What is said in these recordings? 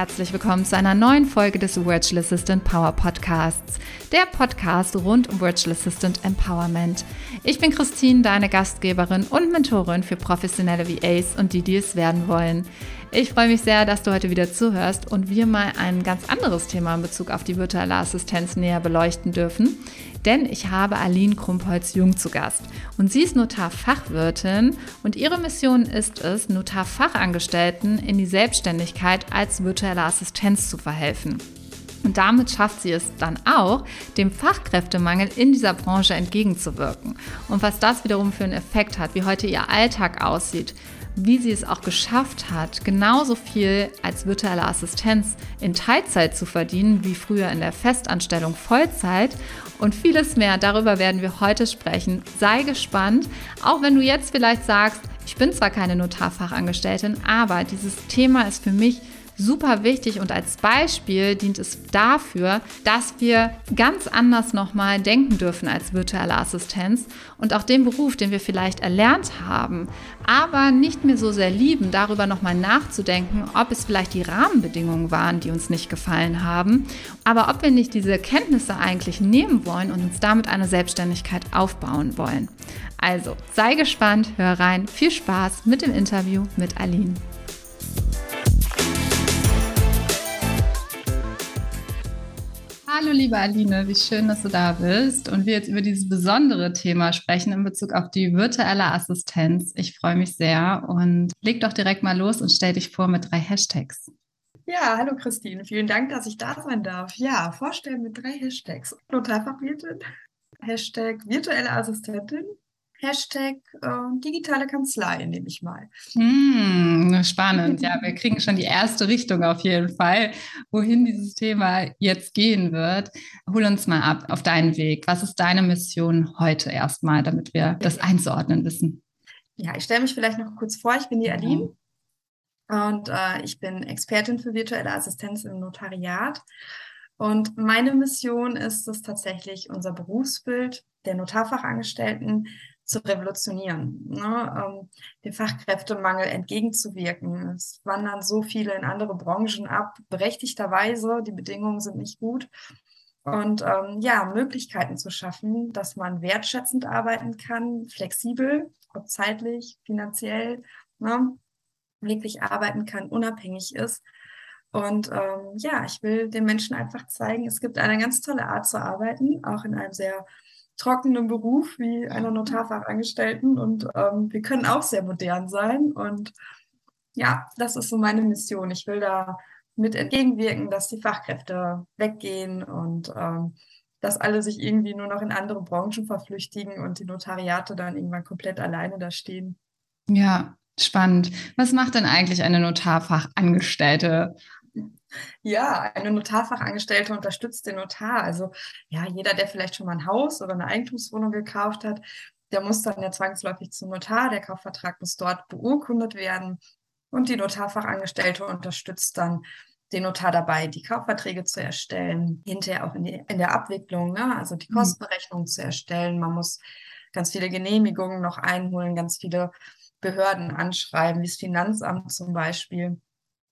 herzlich willkommen zu einer neuen Folge des Virtual Assistant Power Podcasts, der Podcast rund um Virtual Assistant Empowerment. Ich bin Christine, deine Gastgeberin und Mentorin für professionelle VAs und die, die es werden wollen. Ich freue mich sehr, dass du heute wieder zuhörst und wir mal ein ganz anderes Thema in Bezug auf die virtuelle Assistenz näher beleuchten dürfen. Denn ich habe Aline Krumpholz-Jung zu Gast. Und sie ist Notarfachwirtin und ihre Mission ist es, Notarfachangestellten in die Selbstständigkeit als virtuelle Assistenz zu verhelfen. Und damit schafft sie es dann auch, dem Fachkräftemangel in dieser Branche entgegenzuwirken. Und was das wiederum für einen Effekt hat, wie heute ihr Alltag aussieht, wie sie es auch geschafft hat, genauso viel als virtuelle Assistenz in Teilzeit zu verdienen wie früher in der Festanstellung Vollzeit und vieles mehr. Darüber werden wir heute sprechen. Sei gespannt, auch wenn du jetzt vielleicht sagst, ich bin zwar keine Notarfachangestelltin, aber dieses Thema ist für mich super wichtig und als Beispiel dient es dafür, dass wir ganz anders nochmal denken dürfen als virtuelle Assistenz und auch den Beruf, den wir vielleicht erlernt haben, aber nicht mehr so sehr lieben, darüber nochmal nachzudenken, ob es vielleicht die Rahmenbedingungen waren, die uns nicht gefallen haben, aber ob wir nicht diese Kenntnisse eigentlich nehmen wollen und uns damit eine Selbstständigkeit aufbauen wollen. Also sei gespannt, hör rein, viel Spaß mit dem Interview mit Aline. Hallo liebe Aline, wie schön, dass du da bist und wir jetzt über dieses besondere Thema sprechen in Bezug auf die virtuelle Assistenz. Ich freue mich sehr und leg doch direkt mal los und stell dich vor mit drei Hashtags. Ja, hallo Christine, vielen Dank, dass ich da sein darf. Ja, vorstellen mit drei Hashtags. Notarfachwirtin, Hashtag virtuelle Assistentin Hashtag äh, digitale Kanzlei, nehme ich mal. Hm, spannend. Ja, wir kriegen schon die erste Richtung auf jeden Fall, wohin dieses Thema jetzt gehen wird. Hol uns mal ab auf deinen Weg. Was ist deine Mission heute erstmal, damit wir das einzuordnen wissen? Ja, ich stelle mich vielleicht noch kurz vor. Ich bin die Aline und äh, ich bin Expertin für virtuelle Assistenz im Notariat. Und meine Mission ist es tatsächlich, unser Berufsbild der Notarfachangestellten zu revolutionieren, ne? ähm, dem Fachkräftemangel entgegenzuwirken. Es wandern so viele in andere Branchen ab, berechtigterweise, die Bedingungen sind nicht gut. Und ähm, ja, Möglichkeiten zu schaffen, dass man wertschätzend arbeiten kann, flexibel, ob zeitlich, finanziell, ne? wirklich arbeiten kann, unabhängig ist. Und ähm, ja, ich will den Menschen einfach zeigen, es gibt eine ganz tolle Art zu arbeiten, auch in einem sehr trockenen Beruf wie einer Notarfachangestellten und ähm, wir können auch sehr modern sein und ja, das ist so meine Mission. Ich will da mit entgegenwirken, dass die Fachkräfte weggehen und ähm, dass alle sich irgendwie nur noch in andere Branchen verflüchtigen und die Notariate dann irgendwann komplett alleine da stehen. Ja, spannend. Was macht denn eigentlich eine Notarfachangestellte? Ja, eine Notarfachangestellte unterstützt den Notar. Also ja, jeder, der vielleicht schon mal ein Haus oder eine Eigentumswohnung gekauft hat, der muss dann ja zwangsläufig zum Notar. Der Kaufvertrag muss dort beurkundet werden. Und die Notarfachangestellte unterstützt dann den Notar dabei, die Kaufverträge zu erstellen, hinterher auch in, die, in der Abwicklung, ne? also die mhm. Kostenberechnung mhm. zu erstellen. Man muss ganz viele Genehmigungen noch einholen, ganz viele Behörden anschreiben, wie das Finanzamt zum Beispiel.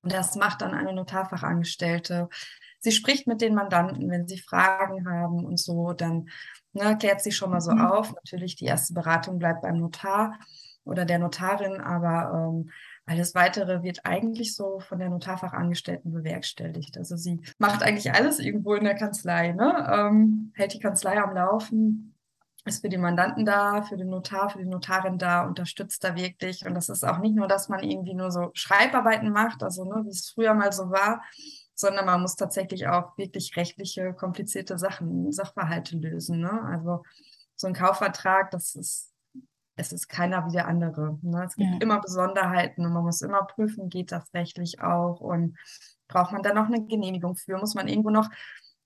Und das macht dann eine Notarfachangestellte. Sie spricht mit den Mandanten, wenn sie Fragen haben und so, dann ne, klärt sie schon mal so mhm. auf. Natürlich, die erste Beratung bleibt beim Notar oder der Notarin, aber ähm, alles Weitere wird eigentlich so von der Notarfachangestellten bewerkstelligt. Also sie macht eigentlich alles irgendwo in der Kanzlei, ne? ähm, hält die Kanzlei am Laufen, ist für die Mandanten da, für den Notar, für die Notarin da, unterstützt da wirklich. Und das ist auch nicht nur, dass man irgendwie nur so Schreibarbeiten macht, also ne, wie es früher mal so war, sondern man muss tatsächlich auch wirklich rechtliche, komplizierte Sachen, Sachverhalte lösen. Ne? Also so ein Kaufvertrag, das ist, es ist keiner wie der andere. Ne? Es gibt ja. immer Besonderheiten und man muss immer prüfen, geht das rechtlich auch und braucht man da noch eine Genehmigung für, muss man irgendwo noch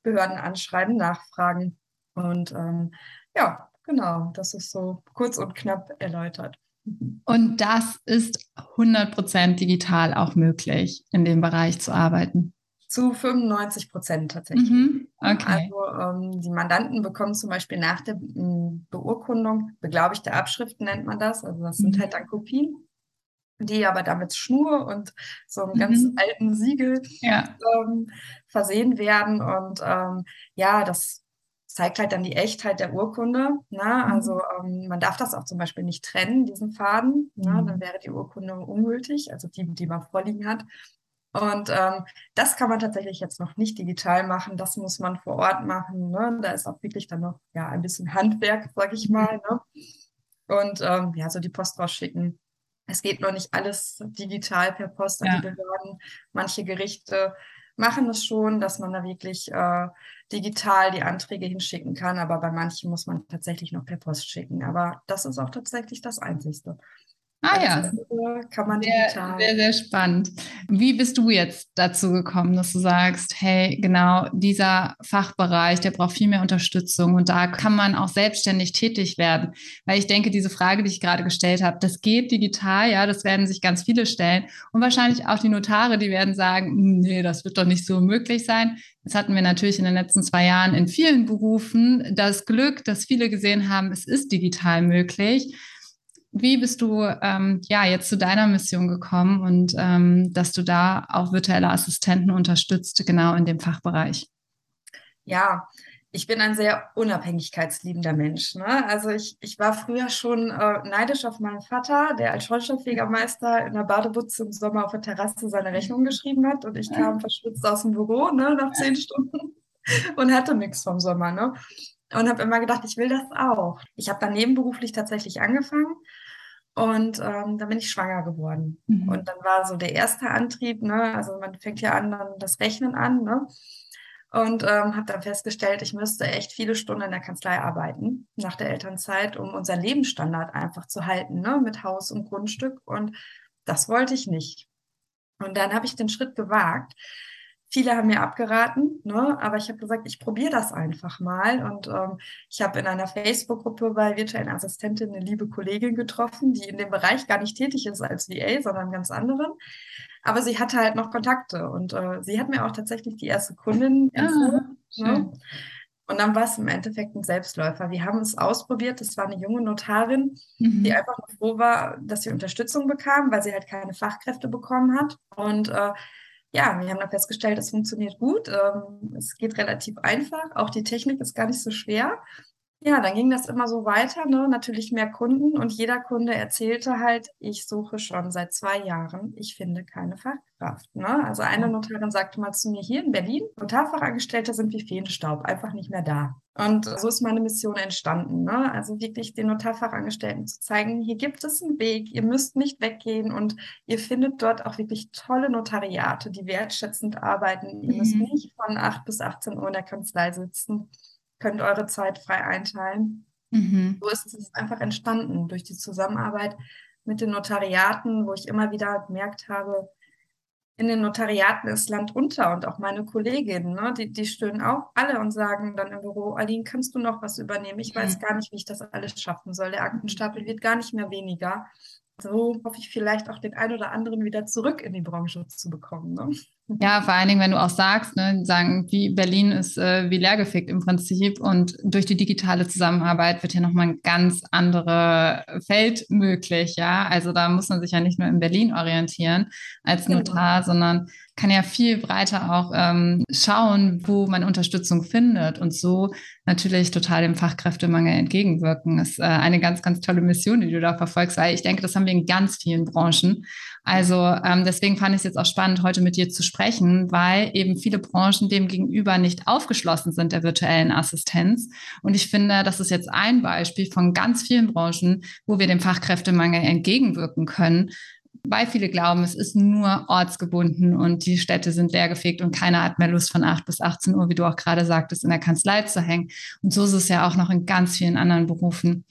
Behörden anschreiben, nachfragen. Und ähm, ja, Genau, das ist so kurz und knapp erläutert. Und das ist 100% digital auch möglich, in dem Bereich zu arbeiten. Zu 95 Prozent tatsächlich. Mhm, okay. Also ähm, die Mandanten bekommen zum Beispiel nach der Beurkundung, beglaubigte Abschriften nennt man das, also das sind mhm. halt dann Kopien. die aber damit Schnur und so einem mhm. ganz alten Siegel ja. ähm, versehen werden. Und ähm, ja, das zeigt halt dann die Echtheit der Urkunde. Ne? Mhm. Also ähm, man darf das auch zum Beispiel nicht trennen, diesen Faden. Ne? Mhm. Dann wäre die Urkunde ungültig, also die, die man vorliegen hat. Und ähm, das kann man tatsächlich jetzt noch nicht digital machen. Das muss man vor Ort machen. Ne? Da ist auch wirklich dann noch ja ein bisschen Handwerk, sag ich mal. Ne? Und ähm, ja, so die Post rausschicken. Es geht noch nicht alles digital per Post an ja. die Behörden. Manche Gerichte machen es schon, dass man da wirklich äh, digital die Anträge hinschicken kann, aber bei manchen muss man tatsächlich noch per Post schicken. Aber das ist auch tatsächlich das Einzigste. Ah ja. Kann man sehr, digital. Sehr, sehr spannend. Wie bist du jetzt dazu gekommen, dass du sagst, hey, genau, dieser Fachbereich, der braucht viel mehr Unterstützung und da kann man auch selbstständig tätig werden? Weil ich denke, diese Frage, die ich gerade gestellt habe, das geht digital, ja, das werden sich ganz viele stellen und wahrscheinlich auch die Notare, die werden sagen, hm, nee, das wird doch nicht so möglich sein. Das hatten wir natürlich in den letzten zwei Jahren in vielen Berufen das Glück, dass viele gesehen haben, es ist digital möglich. Wie bist du ähm, ja jetzt zu deiner Mission gekommen und ähm, dass du da auch virtuelle Assistenten unterstützt, genau in dem Fachbereich? Ja, ich bin ein sehr unabhängigkeitsliebender Mensch. Ne? Also ich, ich war früher schon äh, neidisch auf meinen Vater, der als Schornsteinfegermeister in der Badebutze im Sommer auf der Terrasse seine Rechnung geschrieben hat und ich kam verschwitzt aus dem Büro ne, nach zehn Stunden und hatte nichts vom Sommer. Ne? Und habe immer gedacht, ich will das auch. Ich habe dann nebenberuflich tatsächlich angefangen und ähm, dann bin ich schwanger geworden. Mhm. Und dann war so der erste Antrieb, ne? also man fängt ja an, dann das Rechnen an. Ne? Und ähm, habe dann festgestellt, ich müsste echt viele Stunden in der Kanzlei arbeiten nach der Elternzeit, um unseren Lebensstandard einfach zu halten, ne? mit Haus und Grundstück. Und das wollte ich nicht. Und dann habe ich den Schritt gewagt, Viele haben mir abgeraten, ne? aber ich habe gesagt, ich probiere das einfach mal. Und ähm, ich habe in einer Facebook-Gruppe bei virtuellen Assistentinnen eine liebe Kollegin getroffen, die in dem Bereich gar nicht tätig ist als VA, sondern ganz anderen. Aber sie hatte halt noch Kontakte und äh, sie hat mir auch tatsächlich die erste Kundin empfohlen. Ah, ne? Und dann war es im Endeffekt ein Selbstläufer. Wir haben es ausprobiert. Es war eine junge Notarin, mhm. die einfach nur froh war, dass sie Unterstützung bekam, weil sie halt keine Fachkräfte bekommen hat. Und äh, ja, wir haben dann festgestellt, es funktioniert gut. Ähm, es geht relativ einfach. Auch die Technik ist gar nicht so schwer. Ja, dann ging das immer so weiter, ne? natürlich mehr Kunden und jeder Kunde erzählte halt, ich suche schon seit zwei Jahren, ich finde keine Fachkraft. Ne? Also eine Notarin sagte mal zu mir hier in Berlin, Notarfachangestellte sind wie Feenstaub, einfach nicht mehr da. Und so ist meine Mission entstanden. Ne? Also wirklich den Notarfachangestellten zu zeigen, hier gibt es einen Weg, ihr müsst nicht weggehen und ihr findet dort auch wirklich tolle Notariate, die wertschätzend arbeiten. Ihr mhm. müsst nicht von 8 bis 18 Uhr in der Kanzlei sitzen könnt eure Zeit frei einteilen. Mhm. So ist es einfach entstanden durch die Zusammenarbeit mit den Notariaten, wo ich immer wieder gemerkt habe, in den Notariaten ist Land unter und auch meine Kolleginnen, ne, die, die stöhnen auch alle und sagen dann im Büro, Aline, kannst du noch was übernehmen? Ich mhm. weiß gar nicht, wie ich das alles schaffen soll. Der Aktenstapel wird gar nicht mehr weniger so hoffe ich vielleicht auch den einen oder anderen wieder zurück in die Branche zu bekommen. Ne? Ja, vor allen Dingen, wenn du auch sagst, ne, sagen, wie Berlin ist äh, wie leergefickt im Prinzip und durch die digitale Zusammenarbeit wird hier nochmal ein ganz anderes Feld möglich, ja. Also da muss man sich ja nicht nur in Berlin orientieren als genau. Notar, genau. sondern kann ja viel breiter auch ähm, schauen, wo man Unterstützung findet und so natürlich total dem Fachkräftemangel entgegenwirken. Das ist äh, eine ganz, ganz tolle Mission, die du da verfolgst, weil ich denke, das haben wir in ganz vielen Branchen. Also ähm, deswegen fand ich es jetzt auch spannend, heute mit dir zu sprechen, weil eben viele Branchen dem gegenüber nicht aufgeschlossen sind der virtuellen Assistenz. Und ich finde, das ist jetzt ein Beispiel von ganz vielen Branchen, wo wir dem Fachkräftemangel entgegenwirken können, weil viele glauben, es ist nur ortsgebunden und die Städte sind leergefegt und keiner hat mehr Lust von 8 bis 18 Uhr, wie du auch gerade sagtest, in der Kanzlei zu hängen. Und so ist es ja auch noch in ganz vielen anderen Berufen.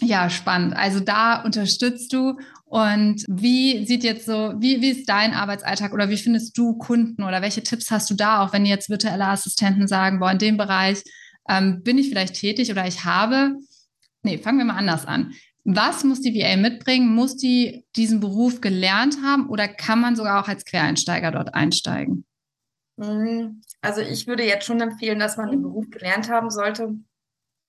Ja, spannend. Also da unterstützt du. Und wie sieht jetzt so, wie, wie ist dein Arbeitsalltag oder wie findest du Kunden oder welche Tipps hast du da, auch wenn jetzt virtuelle Assistenten sagen, boah, in dem Bereich ähm, bin ich vielleicht tätig oder ich habe, nee, fangen wir mal anders an. Was muss die VA mitbringen? Muss die diesen Beruf gelernt haben oder kann man sogar auch als Quereinsteiger dort einsteigen? Mhm. Also ich würde jetzt schon empfehlen, dass man den Beruf gelernt haben sollte.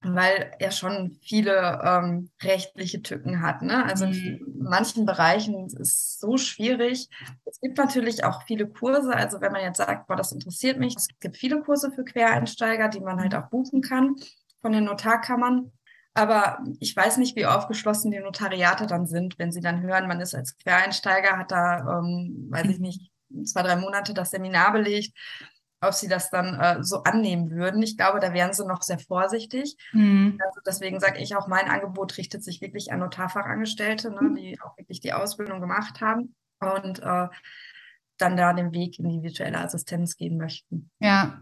weil er schon viele ähm, rechtliche Tücken hat. Ne? Also mhm. in manchen Bereichen ist es so schwierig. Es gibt natürlich auch viele Kurse. Also wenn man jetzt sagt, boah, das interessiert mich, es gibt viele Kurse für Quereinsteiger, die man halt mhm. auch buchen kann von den Notarkammern. Aber ich weiß nicht, wie aufgeschlossen die Notariate dann sind, wenn sie dann hören, man ist als Quereinsteiger, hat da, ähm, weiß ich nicht, zwei, drei Monate das Seminar belegt ob sie das dann äh, so annehmen würden. Ich glaube, da wären sie noch sehr vorsichtig. Mhm. Also deswegen sage ich auch, mein Angebot richtet sich wirklich an Notarfachangestellte, ne, mhm. die auch wirklich die Ausbildung gemacht haben und äh, dann da den Weg in die virtuelle Assistenz gehen möchten. Ja.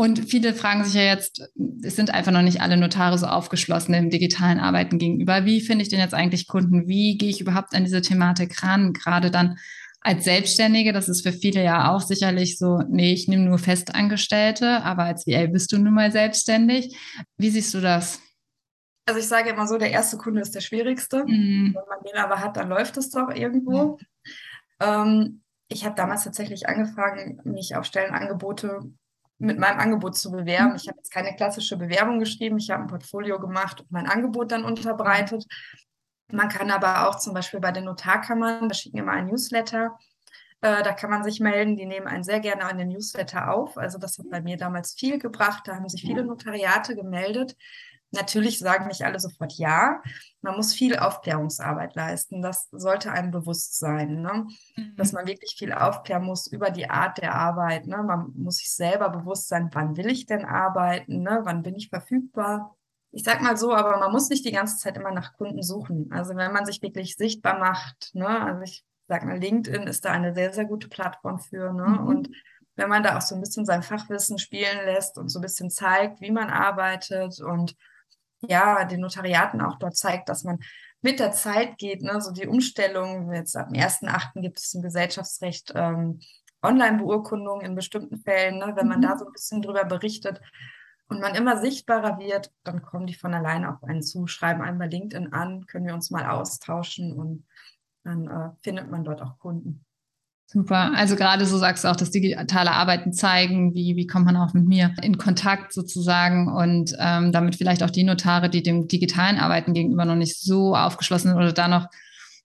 Und viele fragen sich ja jetzt, es sind einfach noch nicht alle Notare so aufgeschlossen im digitalen Arbeiten gegenüber. Wie finde ich denn jetzt eigentlich Kunden? Wie gehe ich überhaupt an diese Thematik ran? Gerade dann als Selbstständige, das ist für viele ja auch sicherlich so, nee, ich nehme nur Festangestellte, aber als VA bist du nun mal selbstständig. Wie siehst du das? Also ich sage immer so, der erste Kunde ist der schwierigste. Mhm. Wenn man den aber hat, dann läuft es doch irgendwo. Ja. Ähm, ich habe damals tatsächlich angefangen, mich auf Stellenangebote mit meinem Angebot zu bewerben. Ich habe jetzt keine klassische Bewerbung geschrieben, ich habe ein Portfolio gemacht und mein Angebot dann unterbreitet. Man kann aber auch zum Beispiel bei den Notarkammern, da schicken immer ein Newsletter, äh, da kann man sich melden, die nehmen einen sehr gerne an den Newsletter auf. Also das hat bei mir damals viel gebracht, da haben sich viele Notariate gemeldet. Natürlich sagen nicht alle sofort ja. Man muss viel Aufklärungsarbeit leisten. Das sollte einem bewusst sein, ne? Mhm. dass man wirklich viel aufklären muss über die Art der Arbeit. Ne? Man muss sich selber bewusst sein, wann will ich denn arbeiten, ne? wann bin ich verfügbar ich sag mal so, aber man muss nicht die ganze Zeit immer nach Kunden suchen. Also wenn man sich wirklich sichtbar macht, ne, also ich sag mal, LinkedIn ist da eine sehr, sehr gute Plattform für, ne? Mhm. Und wenn man da auch so ein bisschen sein Fachwissen spielen lässt und so ein bisschen zeigt, wie man arbeitet und ja, den Notariaten auch dort zeigt, dass man mit der Zeit geht, ne, so die Umstellung, jetzt dem 1.8. gibt es im Gesellschaftsrecht ähm, Online-Beurkundungen in bestimmten Fällen, ne, wenn man mhm. da so ein bisschen drüber berichtet, und man immer sichtbarer wird, dann kommen die von alleine auf einen zu, schreiben einmal LinkedIn an, können wir uns mal austauschen und dann äh, findet man dort auch Kunden. Super. Also gerade so sagst du auch, dass digitale Arbeiten zeigen, wie, wie kommt man auch mit mir in Kontakt sozusagen und ähm, damit vielleicht auch die Notare, die dem digitalen Arbeiten gegenüber noch nicht so aufgeschlossen sind oder da noch,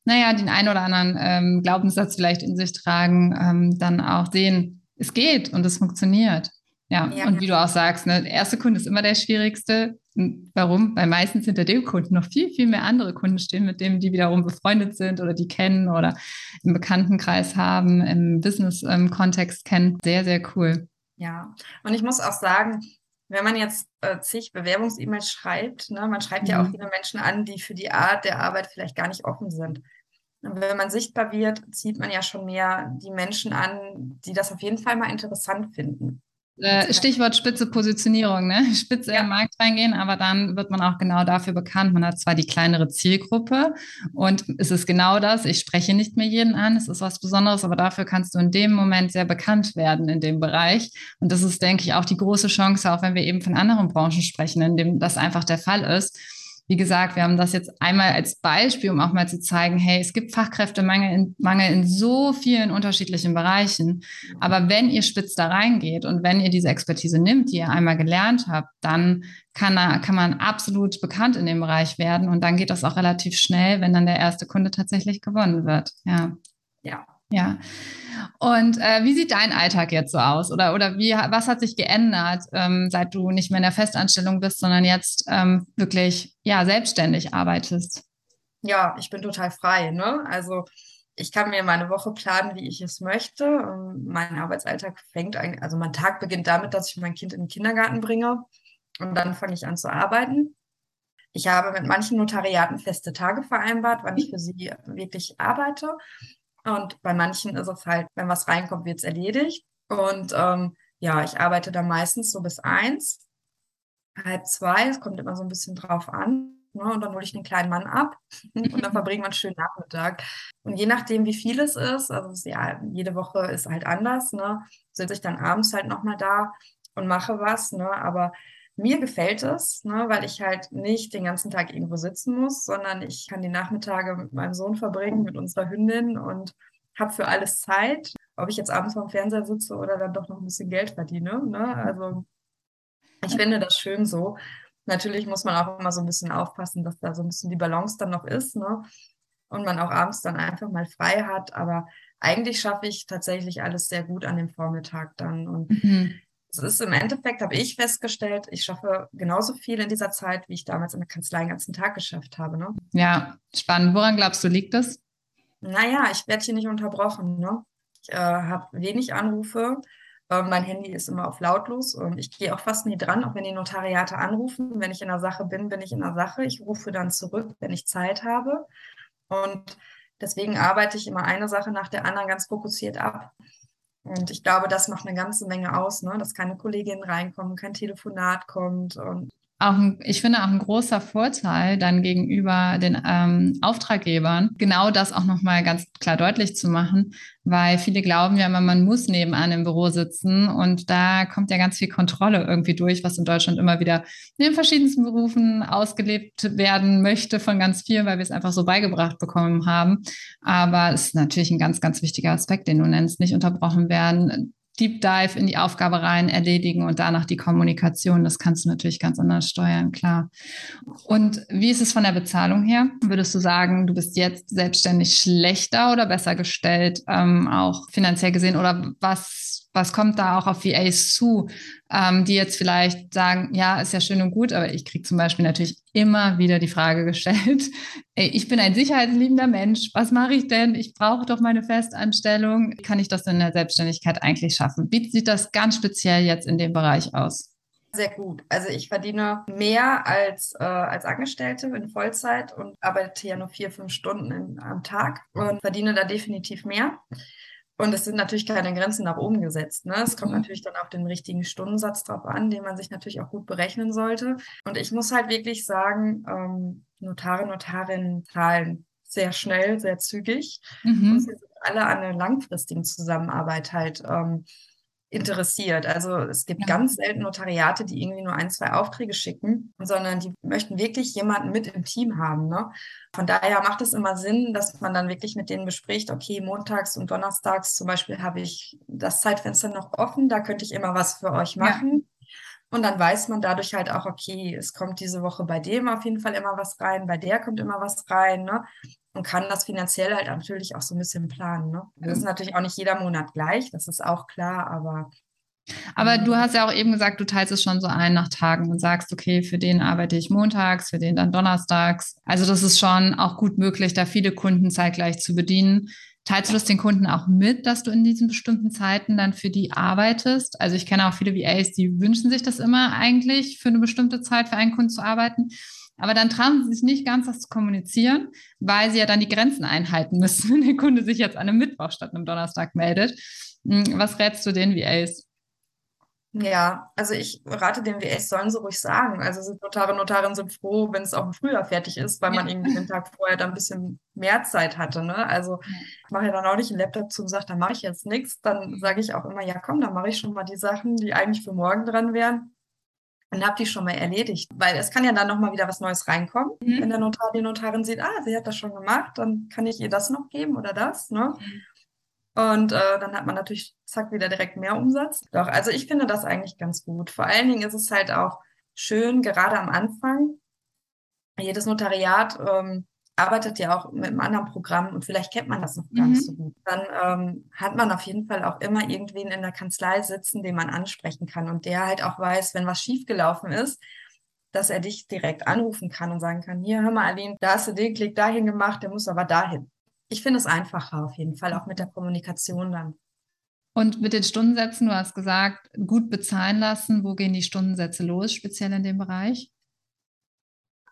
naja, den einen oder anderen ähm, Glaubenssatz vielleicht in sich tragen, ähm, dann auch sehen, es geht und es funktioniert. Ja, ja, und wie du auch sagst, ne, der erste Kunde ist immer der schwierigste. Warum? Weil meistens hinter dem Kunden noch viel, viel mehr andere Kunden stehen, mit denen die wiederum befreundet sind oder die kennen oder im Bekanntenkreis haben, im Business-Kontext kennen. Sehr, sehr cool. Ja, und ich muss auch sagen, wenn man jetzt äh, zig Bewerbungs-E-Mails schreibt, ne, man schreibt mhm. ja auch mhm. viele Menschen an, die für die Art der Arbeit vielleicht gar nicht offen sind. Und wenn man sichtbar wird, zieht man ja schon mehr die Menschen an, die das auf jeden Fall mal interessant finden. Äh, Stichwort spitze Positionierung, ne? Spitze ja. im Markt reingehen, aber dann wird man auch genau dafür bekannt. Man hat zwar die kleinere Zielgruppe und es ist genau das. Ich spreche nicht mehr jeden an, es ist was Besonderes, aber dafür kannst du in dem Moment sehr bekannt werden in dem Bereich. Und das ist, denke ich, auch die große Chance, auch wenn wir eben von anderen Branchen sprechen, in dem das einfach der Fall ist wie gesagt, wir haben das jetzt einmal als Beispiel, um auch mal zu zeigen, hey, es gibt Fachkräftemangel in, Mangel in so vielen unterschiedlichen Bereichen. Aber wenn ihr spitz da reingeht und wenn ihr diese Expertise nimmt, die ihr einmal gelernt habt, dann kann, kann man absolut bekannt in dem Bereich werden. Und dann geht das auch relativ schnell, wenn dann der erste Kunde tatsächlich gewonnen wird. Ja. Ja. Ja. Und äh, wie sieht dein Alltag jetzt so aus? Oder, oder wie, was hat sich geändert, ähm, seit du nicht mehr in der Festanstellung bist, sondern jetzt ähm, wirklich ja, selbstständig arbeitest? Ja, ich bin total frei. Ne? Also ich kann mir meine Woche planen, wie ich es möchte. Mein Arbeitsalltag fängt eigentlich, also mein Tag beginnt damit, dass ich mein Kind in den Kindergarten bringe und dann fange ich an zu arbeiten. Ich habe mit manchen Notariaten feste Tage vereinbart, wann ich für sie wirklich arbeite. Und bei manchen ist es halt, wenn was reinkommt, wird es erledigt. Und ähm, ja, ich arbeite da meistens so bis eins, halb zwei. Es kommt immer so ein bisschen drauf an. Ne? Und dann hole ich den kleinen Mann ab und dann verbringen wir einen schönen Nachmittag. Und je nachdem, wie viel es ist, also ja, jede Woche ist halt anders, ne, sitze ich dann abends halt nochmal da und mache was. Ne? Aber mir gefällt es, ne, weil ich halt nicht den ganzen Tag irgendwo sitzen muss, sondern ich kann die Nachmittage mit meinem Sohn verbringen, mit unserer Hündin und habe für alles Zeit. Ob ich jetzt abends vorm Fernseher sitze oder dann doch noch ein bisschen Geld verdiene. Ne? Also ich finde das schön so. Natürlich muss man auch immer so ein bisschen aufpassen, dass da so ein bisschen die Balance dann noch ist, ne? Und man auch abends dann einfach mal frei hat. Aber eigentlich schaffe ich tatsächlich alles sehr gut an dem Vormittag dann. Und mhm. Es ist im Endeffekt, habe ich festgestellt, ich schaffe genauso viel in dieser Zeit, wie ich damals in der Kanzlei den ganzen Tag geschafft habe. Ne? Ja, spannend. Woran glaubst du, liegt das? Naja, ich werde hier nicht unterbrochen. Ne? Ich äh, habe wenig Anrufe. Äh, mein Handy ist immer auf lautlos und ich gehe auch fast nie dran, auch wenn die Notariate anrufen. Wenn ich in der Sache bin, bin ich in der Sache. Ich rufe dann zurück, wenn ich Zeit habe. Und deswegen arbeite ich immer eine Sache nach der anderen ganz fokussiert ab. Und ich glaube, das macht eine ganze Menge aus, ne? dass keine Kolleginnen reinkommen, kein Telefonat kommt und auch ein, ich finde auch ein großer Vorteil dann gegenüber den ähm, Auftraggebern, genau das auch nochmal ganz klar deutlich zu machen, weil viele glauben ja immer, man muss nebenan im Büro sitzen und da kommt ja ganz viel Kontrolle irgendwie durch, was in Deutschland immer wieder in den verschiedensten Berufen ausgelebt werden möchte von ganz vielen, weil wir es einfach so beigebracht bekommen haben. Aber es ist natürlich ein ganz, ganz wichtiger Aspekt, den du nennst, nicht unterbrochen werden Deep Dive in die Aufgabe rein erledigen und danach die Kommunikation. Das kannst du natürlich ganz anders steuern, klar. Und wie ist es von der Bezahlung her? Würdest du sagen, du bist jetzt selbstständig schlechter oder besser gestellt, ähm, auch finanziell gesehen? Oder was was kommt da auch auf VAs zu, ähm, die jetzt vielleicht sagen, ja, ist ja schön und gut, aber ich kriege zum Beispiel natürlich immer wieder die Frage gestellt, ey, ich bin ein sicherheitsliebender Mensch, was mache ich denn? Ich brauche doch meine Festanstellung. Kann ich das in der Selbstständigkeit eigentlich schaffen? Wie sieht das ganz speziell jetzt in dem Bereich aus? Sehr gut. Also ich verdiene mehr als, äh, als Angestellte in Vollzeit und arbeite ja nur vier, fünf Stunden in, am Tag und verdiene da definitiv mehr. Und es sind natürlich keine Grenzen nach oben gesetzt. Ne? Es kommt mhm. natürlich dann auf den richtigen Stundensatz drauf an, den man sich natürlich auch gut berechnen sollte. Und ich muss halt wirklich sagen, ähm, Notare, Notarinnen zahlen sehr schnell, sehr zügig. Mhm. Und sie sind alle an einer langfristigen Zusammenarbeit halt ähm, interessiert. Also es gibt ja. ganz selten Notariate, die irgendwie nur ein, zwei Aufträge schicken, sondern die möchten wirklich jemanden mit im Team haben. Ne? Von daher macht es immer Sinn, dass man dann wirklich mit denen bespricht, okay, montags und donnerstags zum Beispiel habe ich das Zeitfenster noch offen, da könnte ich immer was für euch machen. Ja. Und dann weiß man dadurch halt auch, okay, es kommt diese Woche bei dem auf jeden Fall immer was rein, bei der kommt immer was rein. Ne? Und kann das finanziell halt natürlich auch so ein bisschen planen. Ne? Das ist natürlich auch nicht jeder Monat gleich, das ist auch klar, aber. Aber du ähm, hast ja auch eben gesagt, du teilst es schon so ein nach Tagen und sagst, okay, für den arbeite ich montags, für den dann donnerstags. Also das ist schon auch gut möglich, da viele Kunden zeitgleich zu bedienen. Teilst du das den Kunden auch mit, dass du in diesen bestimmten Zeiten dann für die arbeitest? Also ich kenne auch viele VAs, die wünschen sich das immer eigentlich, für eine bestimmte Zeit für einen Kunden zu arbeiten. Aber dann trauen sie sich nicht ganz, das zu kommunizieren, weil sie ja dann die Grenzen einhalten müssen, wenn der Kunde sich jetzt an einem Mittwoch statt einem Donnerstag meldet. Hm, was rätst du den VAs? Ja, also ich rate den VAs, sollen sie ruhig sagen. Also Notare und Notarinnen sind froh, wenn es auch früher fertig ist, weil ja. man irgendwie den Tag vorher dann ein bisschen mehr Zeit hatte. Ne? Also ich mache ja dann auch nicht einen Laptop zu und sage, da mache ich jetzt nichts. Dann sage ich auch immer, ja komm, dann mache ich schon mal die Sachen, die eigentlich für morgen dran wären und habe die schon mal erledigt. Weil es kann ja dann nochmal wieder was Neues reinkommen. Mhm. Wenn der Notar, die Notarin sieht, ah, sie hat das schon gemacht, dann kann ich ihr das noch geben oder das. Ne? Mhm. Und äh, dann hat man natürlich, zack, wieder direkt mehr Umsatz. Doch, also ich finde das eigentlich ganz gut. Vor allen Dingen ist es halt auch schön, gerade am Anfang, jedes Notariat ähm, arbeitet ja auch mit einem anderen Programm und vielleicht kennt man das noch gar nicht mhm. so gut. Dann ähm, hat man auf jeden Fall auch immer irgendwen in der Kanzlei sitzen, den man ansprechen kann und der halt auch weiß, wenn was schiefgelaufen ist, dass er dich direkt anrufen kann und sagen kann, hier, hör mal, Aline, da hast du den Klick dahin gemacht, der muss aber dahin. Ich finde es einfacher auf jeden Fall, auch mit der Kommunikation dann. Und mit den Stundensätzen, du hast gesagt, gut bezahlen lassen. Wo gehen die Stundensätze los, speziell in dem Bereich?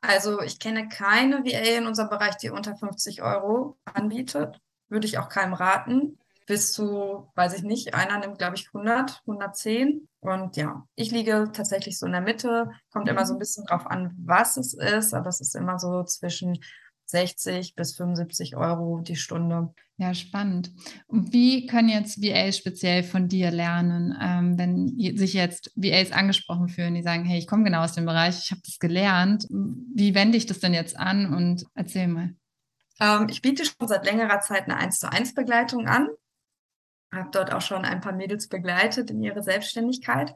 Also ich kenne keine VA in unserem Bereich, die unter 50 Euro anbietet. Würde ich auch keinem raten. Bis zu, weiß ich nicht, einer nimmt, glaube ich, 100, 110. Und ja, ich liege tatsächlich so in der Mitte. Kommt immer so ein bisschen drauf an, was es ist, aber es ist immer so zwischen 60 bis 75 Euro die Stunde. Ja, spannend. Und wie können jetzt VAs speziell von dir lernen, ähm, wenn sich jetzt VAs angesprochen fühlen, die sagen, hey, ich komme genau aus dem Bereich, ich habe das gelernt. Wie wende ich das denn jetzt an und erzähl mal. Ähm, ich biete schon seit längerer Zeit eine 1 zu 1 Begleitung an. Habe dort auch schon ein paar Mädels begleitet in ihre Selbstständigkeit.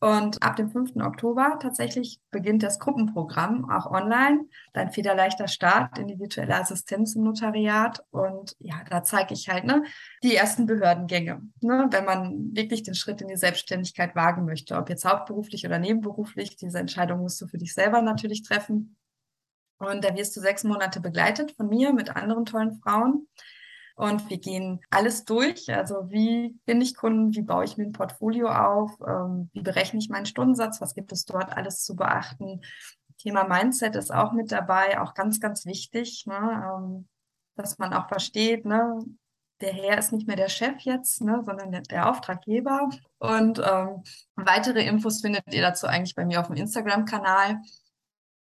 Und ab dem 5. Oktober tatsächlich beginnt das Gruppenprogramm auch online. Dein federleichter Start in die virtuelle Assistenz im Notariat. Und ja, da zeige ich halt ne, die ersten Behördengänge, ne, wenn man wirklich den Schritt in die Selbstständigkeit wagen möchte. Ob jetzt hauptberuflich oder nebenberuflich, diese Entscheidung musst du für dich selber natürlich treffen. Und da wirst du sechs Monate begleitet von mir mit anderen tollen Frauen. Und wir gehen alles durch. Also wie finde ich Kunden, wie baue ich mir ein Portfolio auf, ähm, wie berechne ich meinen Stundensatz, was gibt es dort alles zu beachten. Thema Mindset ist auch mit dabei, auch ganz, ganz wichtig, ne? ähm, dass man auch versteht, ne? der Herr ist nicht mehr der Chef jetzt, ne, sondern der, der Auftraggeber. Und ähm, weitere Infos findet ihr dazu eigentlich bei mir auf dem Instagram-Kanal.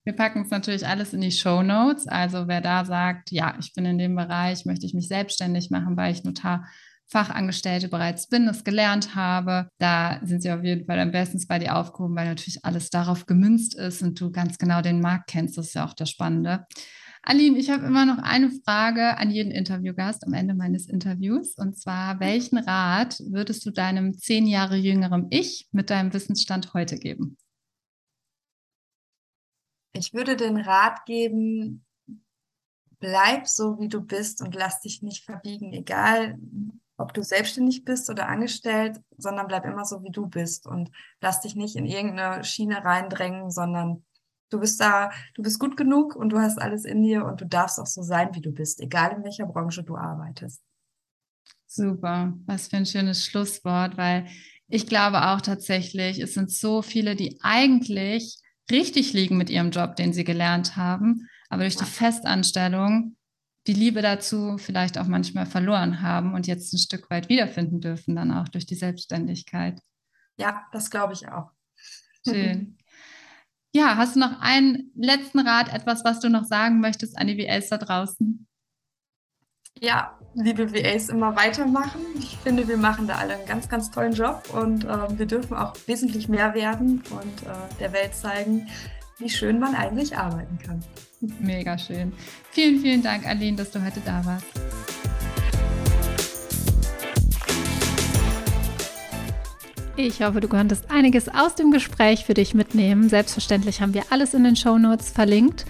Wir packen es natürlich alles in die Show Notes. Also wer da sagt, ja, ich bin in dem Bereich, möchte ich mich selbstständig machen, weil ich Notarfachangestellte bereits bin, es gelernt habe, da sind sie auf jeden Fall am besten bei dir aufgehoben, weil natürlich alles darauf gemünzt ist und du ganz genau den Markt kennst. Das ist ja auch das Spannende. Aline, ich habe immer noch eine Frage an jeden Interviewgast am Ende meines Interviews. Und zwar, welchen Rat würdest du deinem zehn Jahre jüngeren Ich mit deinem Wissensstand heute geben? Ich würde den Rat geben, bleib so, wie du bist und lass dich nicht verbiegen, egal ob du selbstständig bist oder angestellt, sondern bleib immer so, wie du bist und lass dich nicht in irgendeine Schiene reindrängen, sondern du bist da, du bist gut genug und du hast alles in dir und du darfst auch so sein, wie du bist, egal in welcher Branche du arbeitest. Super, was für ein schönes Schlusswort, weil ich glaube auch tatsächlich, es sind so viele, die eigentlich richtig liegen mit ihrem Job, den sie gelernt haben, aber durch die Festanstellung die Liebe dazu vielleicht auch manchmal verloren haben und jetzt ein Stück weit wiederfinden dürfen, dann auch durch die Selbstständigkeit. Ja, das glaube ich auch. Schön. Ja, hast du noch einen letzten Rat, etwas, was du noch sagen möchtest an die VAs da draußen? Ja, liebe VAs immer weitermachen. Ich finde, wir machen da alle einen ganz, ganz tollen Job und äh, wir dürfen auch wesentlich mehr werden und äh, der Welt zeigen, wie schön man eigentlich arbeiten kann. Mega schön. Vielen, vielen Dank, Aline, dass du heute da warst. Ich hoffe, du konntest einiges aus dem Gespräch für dich mitnehmen. Selbstverständlich haben wir alles in den Show Notes verlinkt.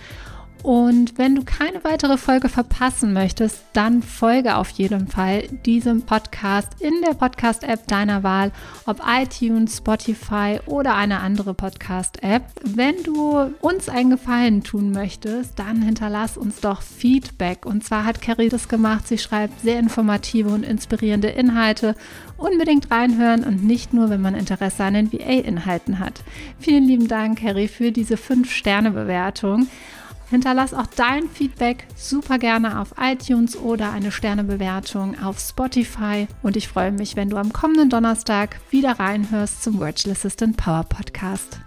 Und wenn du keine weitere Folge verpassen möchtest, dann folge auf jeden Fall diesem Podcast in der Podcast-App deiner Wahl, ob iTunes, Spotify oder eine andere Podcast-App. Wenn du uns einen Gefallen tun möchtest, dann hinterlass uns doch Feedback. Und zwar hat Carrie das gemacht. Sie schreibt sehr informative und inspirierende Inhalte. Unbedingt reinhören und nicht nur, wenn man Interesse an den VA-Inhalten hat. Vielen lieben Dank, Carrie, für diese 5-Sterne-Bewertung. Hinterlass auch dein Feedback super gerne auf iTunes oder eine Sternebewertung auf Spotify. Und ich freue mich, wenn du am kommenden Donnerstag wieder reinhörst zum Virtual Assistant Power Podcast.